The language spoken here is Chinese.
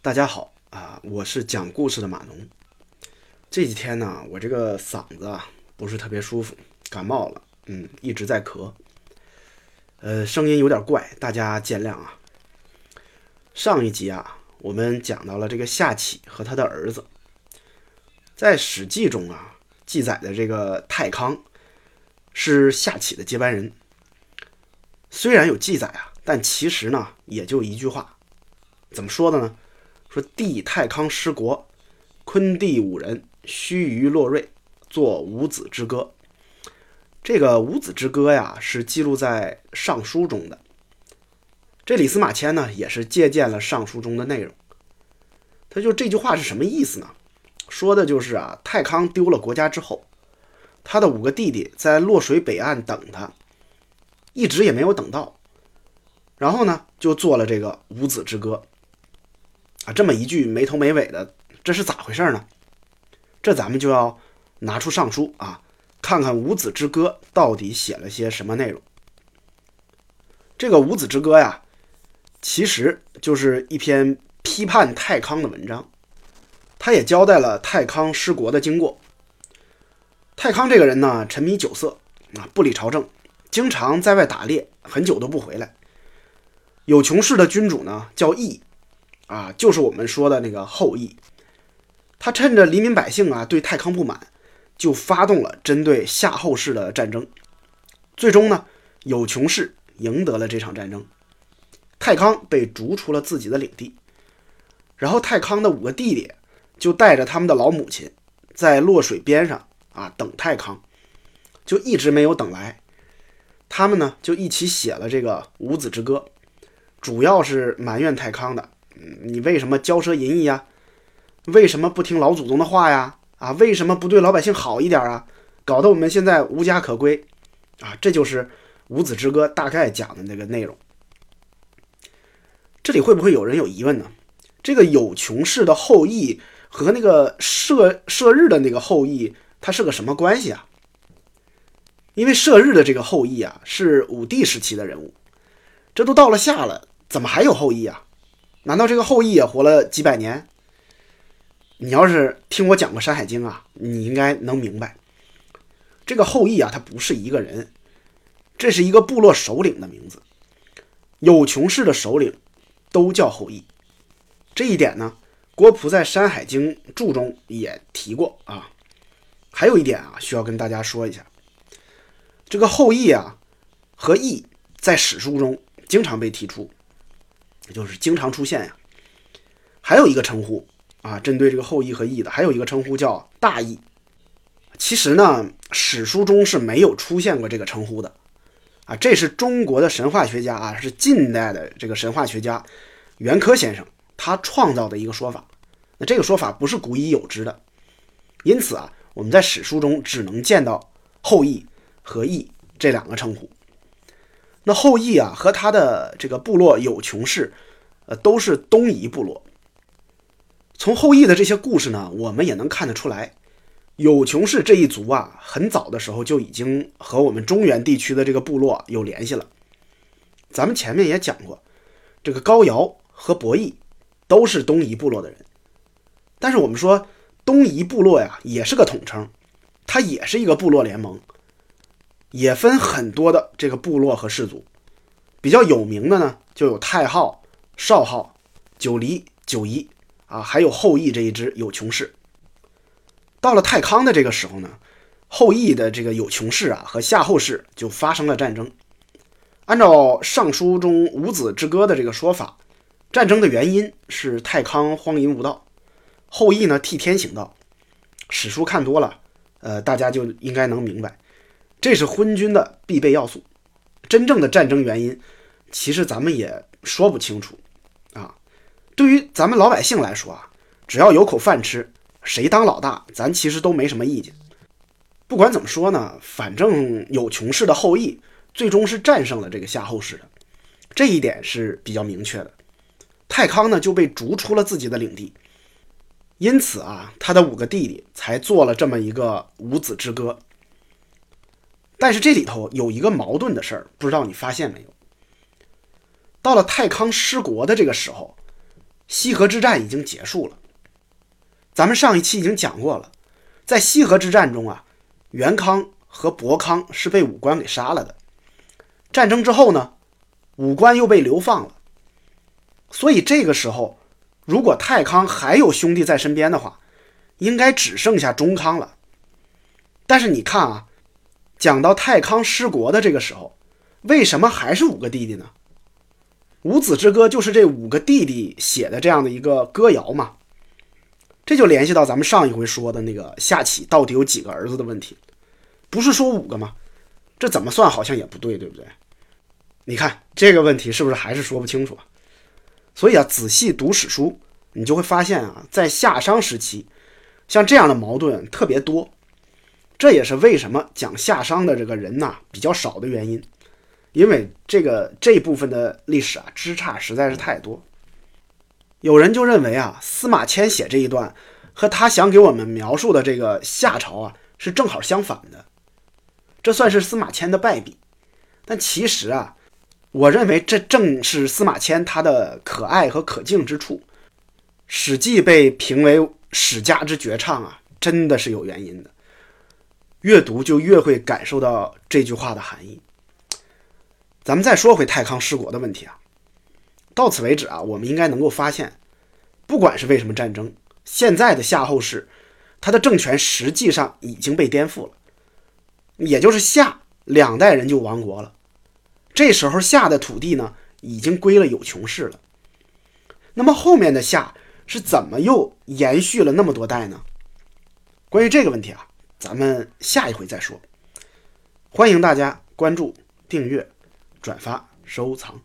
大家好啊，我是讲故事的马农。这几天呢，我这个嗓子啊不是特别舒服，感冒了，嗯，一直在咳，呃，声音有点怪，大家见谅啊。上一集啊，我们讲到了这个夏启和他的儿子，在《史记》中啊记载的这个太康是夏启的接班人。虽然有记载啊，但其实呢也就一句话，怎么说的呢？说帝太康失国，昆弟五人须臾洛瑞，作五子之歌。这个五子之歌呀，是记录在《尚书》中的。这李司马迁呢，也是借鉴了《尚书》中的内容。他就这句话是什么意思呢？说的就是啊，太康丢了国家之后，他的五个弟弟在洛水北岸等他，一直也没有等到，然后呢，就做了这个五子之歌。啊，这么一句没头没尾的，这是咋回事呢？这咱们就要拿出《尚书》啊，看看《五子之歌》到底写了些什么内容。这个《五子之歌》呀，其实就是一篇批判太康的文章，他也交代了太康失国的经过。太康这个人呢，沉迷酒色啊，不理朝政，经常在外打猎，很久都不回来。有穷氏的君主呢，叫义。啊，就是我们说的那个后羿，他趁着黎民百姓啊对太康不满，就发动了针对夏后氏的战争。最终呢，有穷氏赢得了这场战争，太康被逐出了自己的领地。然后太康的五个弟弟就带着他们的老母亲，在洛水边上啊等太康，就一直没有等来。他们呢就一起写了这个《五子之歌》，主要是埋怨太康的。你为什么骄奢淫逸呀？为什么不听老祖宗的话呀？啊，为什么不对老百姓好一点啊？搞得我们现在无家可归啊！这就是《五子之歌》大概讲的那个内容。这里会不会有人有疑问呢？这个有穷氏的后裔和那个射射日的那个后裔，他是个什么关系啊？因为射日的这个后裔啊，是武帝时期的人物，这都到了夏了，怎么还有后裔啊？难道这个后羿也活了几百年？你要是听我讲过《山海经》啊，你应该能明白，这个后羿啊，他不是一个人，这是一个部落首领的名字。有穷氏的首领都叫后羿，这一点呢，郭璞在《山海经注》中也提过啊。还有一点啊，需要跟大家说一下，这个后羿啊和羿在史书中经常被提出。就是经常出现呀，还有一个称呼啊，针对这个后羿和羿的，还有一个称呼叫大羿。其实呢，史书中是没有出现过这个称呼的啊，这是中国的神话学家啊，是近代的这个神话学家袁科先生他创造的一个说法。那这个说法不是古已有之的，因此啊，我们在史书中只能见到后羿和羿这两个称呼。那后羿啊，和他的这个部落有穷氏，呃，都是东夷部落。从后羿的这些故事呢，我们也能看得出来，有穷氏这一族啊，很早的时候就已经和我们中原地区的这个部落有联系了。咱们前面也讲过，这个高尧和伯益都是东夷部落的人。但是我们说东夷部落呀，也是个统称，它也是一个部落联盟。也分很多的这个部落和氏族，比较有名的呢，就有太昊、少昊、九黎、九夷啊，还有后羿这一支有穷氏。到了太康的这个时候呢，后羿的这个有穷氏啊和夏后氏就发生了战争。按照《尚书》中五子之歌的这个说法，战争的原因是太康荒淫无道，后羿呢替天行道。史书看多了，呃，大家就应该能明白。这是昏君的必备要素，真正的战争原因，其实咱们也说不清楚啊。对于咱们老百姓来说啊，只要有口饭吃，谁当老大，咱其实都没什么意见。不管怎么说呢，反正有穷氏的后裔最终是战胜了这个夏后氏的，这一点是比较明确的。太康呢就被逐出了自己的领地，因此啊，他的五个弟弟才做了这么一个五子之歌。但是这里头有一个矛盾的事儿，不知道你发现没有？到了太康失国的这个时候，西河之战已经结束了。咱们上一期已经讲过了，在西河之战中啊，元康和伯康是被武官给杀了的。战争之后呢，武官又被流放了。所以这个时候，如果太康还有兄弟在身边的话，应该只剩下中康了。但是你看啊，讲到太康失国的这个时候，为什么还是五个弟弟呢？五子之歌就是这五个弟弟写的这样的一个歌谣嘛。这就联系到咱们上一回说的那个夏启到底有几个儿子的问题，不是说五个吗？这怎么算好像也不对，对不对？你看这个问题是不是还是说不清楚啊？所以啊，仔细读史书，你就会发现啊，在夏商时期，像这样的矛盾特别多。这也是为什么讲夏商的这个人呐比较少的原因，因为这个这部分的历史啊枝杈实在是太多。有人就认为啊，司马迁写这一段和他想给我们描述的这个夏朝啊是正好相反的，这算是司马迁的败笔。但其实啊。我认为这正是司马迁他的可爱和可敬之处，《史记》被评为史家之绝唱啊，真的是有原因的。越读就越会感受到这句话的含义。咱们再说回太康失国的问题啊，到此为止啊，我们应该能够发现，不管是为什么战争，现在的夏后氏，他的政权实际上已经被颠覆了，也就是夏两代人就亡国了。这时候夏的土地呢，已经归了有穷氏了。那么后面的夏是怎么又延续了那么多代呢？关于这个问题啊，咱们下一回再说。欢迎大家关注、订阅、转发、收藏。